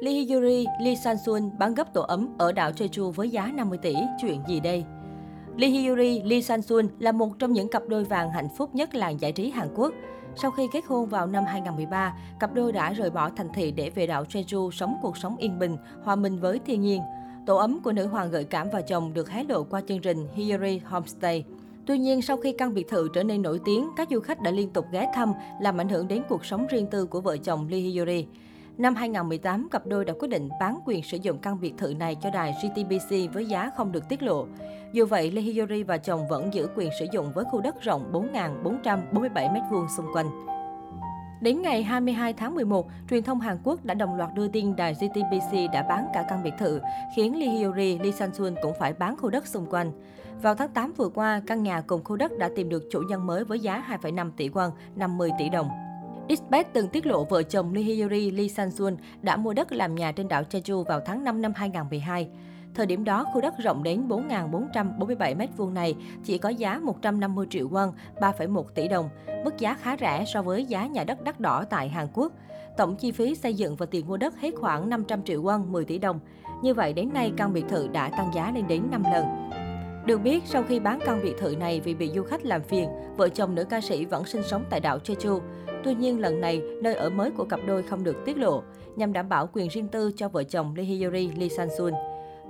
Lee Hyori, Lee San-sun bán gấp tổ ấm ở đảo Jeju với giá 50 tỷ, chuyện gì đây? Lee Hyori, Lee San-sun là một trong những cặp đôi vàng hạnh phúc nhất làng giải trí Hàn Quốc. Sau khi kết hôn vào năm 2013, cặp đôi đã rời bỏ thành thị để về đảo Jeju sống cuộc sống yên bình, hòa mình với thiên nhiên. Tổ ấm của nữ hoàng gợi cảm và chồng được hé lộ qua chương trình Hyori Homestay. Tuy nhiên, sau khi căn biệt thự trở nên nổi tiếng, các du khách đã liên tục ghé thăm, làm ảnh hưởng đến cuộc sống riêng tư của vợ chồng Lee Hyori. Năm 2018, cặp đôi đã quyết định bán quyền sử dụng căn biệt thự này cho đài GTBC với giá không được tiết lộ. Dù vậy, Lee Hyori và chồng vẫn giữ quyền sử dụng với khu đất rộng 4.447 m2 xung quanh. Đến ngày 22 tháng 11, truyền thông Hàn Quốc đã đồng loạt đưa tin đài GTBC đã bán cả căn biệt thự, khiến Lee Hyori, Lee Sang-sun cũng phải bán khu đất xung quanh. Vào tháng 8 vừa qua, căn nhà cùng khu đất đã tìm được chủ nhân mới với giá 2,5 tỷ won, 50 tỷ đồng. Dispatch từng tiết lộ vợ chồng Lee Hyori, Lee Sang-sun đã mua đất làm nhà trên đảo Jeju vào tháng 5 năm 2012. Thời điểm đó, khu đất rộng đến 4.447 m2 này chỉ có giá 150 triệu won, 3,1 tỷ đồng, mức giá khá rẻ so với giá nhà đất đắt đỏ tại Hàn Quốc. Tổng chi phí xây dựng và tiền mua đất hết khoảng 500 triệu won, 10 tỷ đồng. Như vậy, đến nay căn biệt thự đã tăng giá lên đến 5 lần. Được biết, sau khi bán căn biệt thự này vì bị du khách làm phiền, vợ chồng nữ ca sĩ vẫn sinh sống tại đảo Jeju. Tuy nhiên, lần này, nơi ở mới của cặp đôi không được tiết lộ, nhằm đảm bảo quyền riêng tư cho vợ chồng Lee Hyori, Lee San-sun.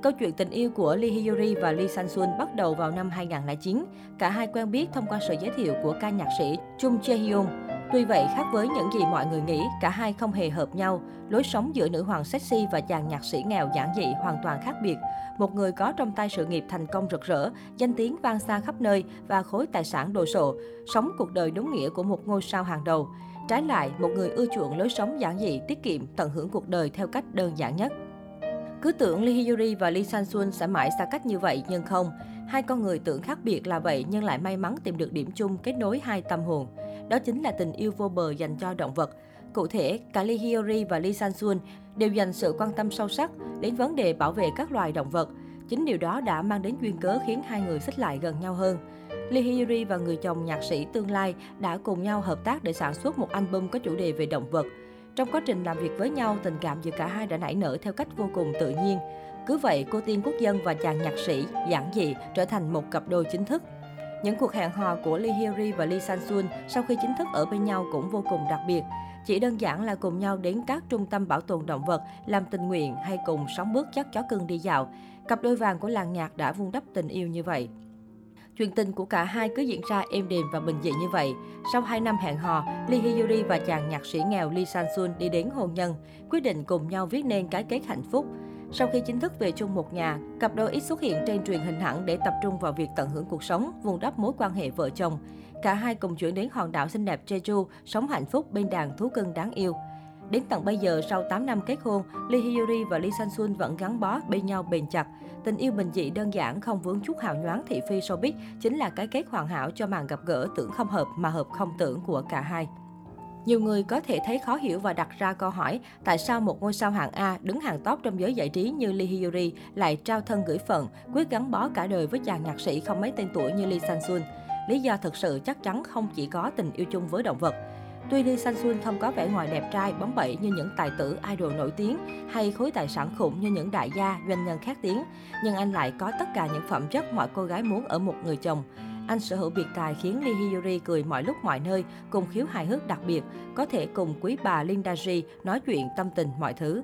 Câu chuyện tình yêu của Lee Hyori và Lee Sang-sun bắt đầu vào năm 2009. Cả hai quen biết thông qua sự giới thiệu của ca nhạc sĩ Chung Jae-hyun. Tuy vậy, khác với những gì mọi người nghĩ, cả hai không hề hợp nhau. Lối sống giữa nữ hoàng sexy và chàng nhạc sĩ nghèo giản dị hoàn toàn khác biệt. Một người có trong tay sự nghiệp thành công rực rỡ, danh tiếng vang xa khắp nơi và khối tài sản đồ sộ, sống cuộc đời đúng nghĩa của một ngôi sao hàng đầu. Trái lại, một người ưa chuộng lối sống giản dị, tiết kiệm, tận hưởng cuộc đời theo cách đơn giản nhất. Cứ tưởng Lee Hyori và Lee San Sun sẽ mãi xa cách như vậy nhưng không. Hai con người tưởng khác biệt là vậy nhưng lại may mắn tìm được điểm chung kết nối hai tâm hồn. Đó chính là tình yêu vô bờ dành cho động vật. Cụ thể, cả Lee Hyori và Lee San Sun đều dành sự quan tâm sâu sắc đến vấn đề bảo vệ các loài động vật. Chính điều đó đã mang đến duyên cớ khiến hai người xích lại gần nhau hơn. Lee Hyori và người chồng nhạc sĩ tương lai đã cùng nhau hợp tác để sản xuất một album có chủ đề về động vật. Trong quá trình làm việc với nhau, tình cảm giữa cả hai đã nảy nở theo cách vô cùng tự nhiên. Cứ vậy, cô Tiên Quốc Dân và chàng nhạc sĩ giản dị trở thành một cặp đôi chính thức. Những cuộc hẹn hò của Lee Hyori và Lee Sang-sun sau khi chính thức ở bên nhau cũng vô cùng đặc biệt. Chỉ đơn giản là cùng nhau đến các trung tâm bảo tồn động vật, làm tình nguyện hay cùng sóng bước dắt chó cưng đi dạo. Cặp đôi vàng của làng nhạc đã vun đắp tình yêu như vậy. Chuyện tình của cả hai cứ diễn ra êm đềm và bình dị như vậy. Sau 2 năm hẹn hò, Lee Hyori và chàng nhạc sĩ nghèo Lee Sang-sun đi đến hôn nhân, quyết định cùng nhau viết nên cái kết hạnh phúc. Sau khi chính thức về chung một nhà, cặp đôi ít xuất hiện trên truyền hình hẳn để tập trung vào việc tận hưởng cuộc sống, vun đắp mối quan hệ vợ chồng. Cả hai cùng chuyển đến hòn đảo xinh đẹp Jeju, sống hạnh phúc bên đàn thú cưng đáng yêu. Đến tận bây giờ, sau 8 năm kết hôn, Lee Hyori và Lee Sang-sun vẫn gắn bó bên nhau bền chặt. Tình yêu bình dị đơn giản, không vướng chút hào nhoáng thị phi showbiz chính là cái kết hoàn hảo cho màn gặp gỡ tưởng không hợp mà hợp không tưởng của cả hai. Nhiều người có thể thấy khó hiểu và đặt ra câu hỏi tại sao một ngôi sao hạng A đứng hàng top trong giới giải trí như Lee Hyori lại trao thân gửi phận, quyết gắn bó cả đời với chàng nhạc sĩ không mấy tên tuổi như Lee Sang-sun. Lý do thực sự chắc chắn không chỉ có tình yêu chung với động vật. Tuy Lee Sang-sun không có vẻ ngoài đẹp trai, bóng bẩy như những tài tử idol nổi tiếng hay khối tài sản khủng như những đại gia, doanh nhân khác tiếng, nhưng anh lại có tất cả những phẩm chất mọi cô gái muốn ở một người chồng. Anh sở hữu biệt tài khiến Lee Hyori cười mọi lúc mọi nơi, cùng khiếu hài hước đặc biệt, có thể cùng quý bà Linda Ji nói chuyện tâm tình mọi thứ.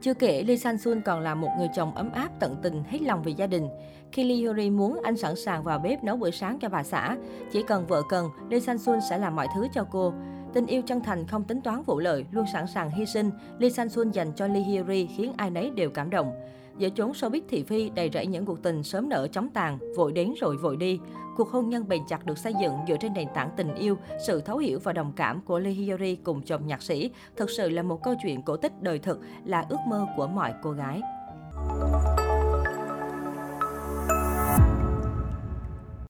Chưa kể, Lee San Sun còn là một người chồng ấm áp, tận tình, hết lòng vì gia đình. Khi Lee Hyori muốn, anh sẵn sàng vào bếp nấu bữa sáng cho bà xã. Chỉ cần vợ cần, Lee San Sun sẽ làm mọi thứ cho cô. Tình yêu chân thành không tính toán vụ lợi, luôn sẵn sàng hy sinh, Lee San Sun dành cho Lee Hyori khiến ai nấy đều cảm động. Giữa chốn showbiz thị phi đầy rẫy những cuộc tình sớm nở chóng tàn, vội đến rồi vội đi. Cuộc hôn nhân bền chặt được xây dựng dựa trên nền tảng tình yêu, sự thấu hiểu và đồng cảm của Lee Hyori cùng chồng nhạc sĩ, thực sự là một câu chuyện cổ tích đời thực, là ước mơ của mọi cô gái.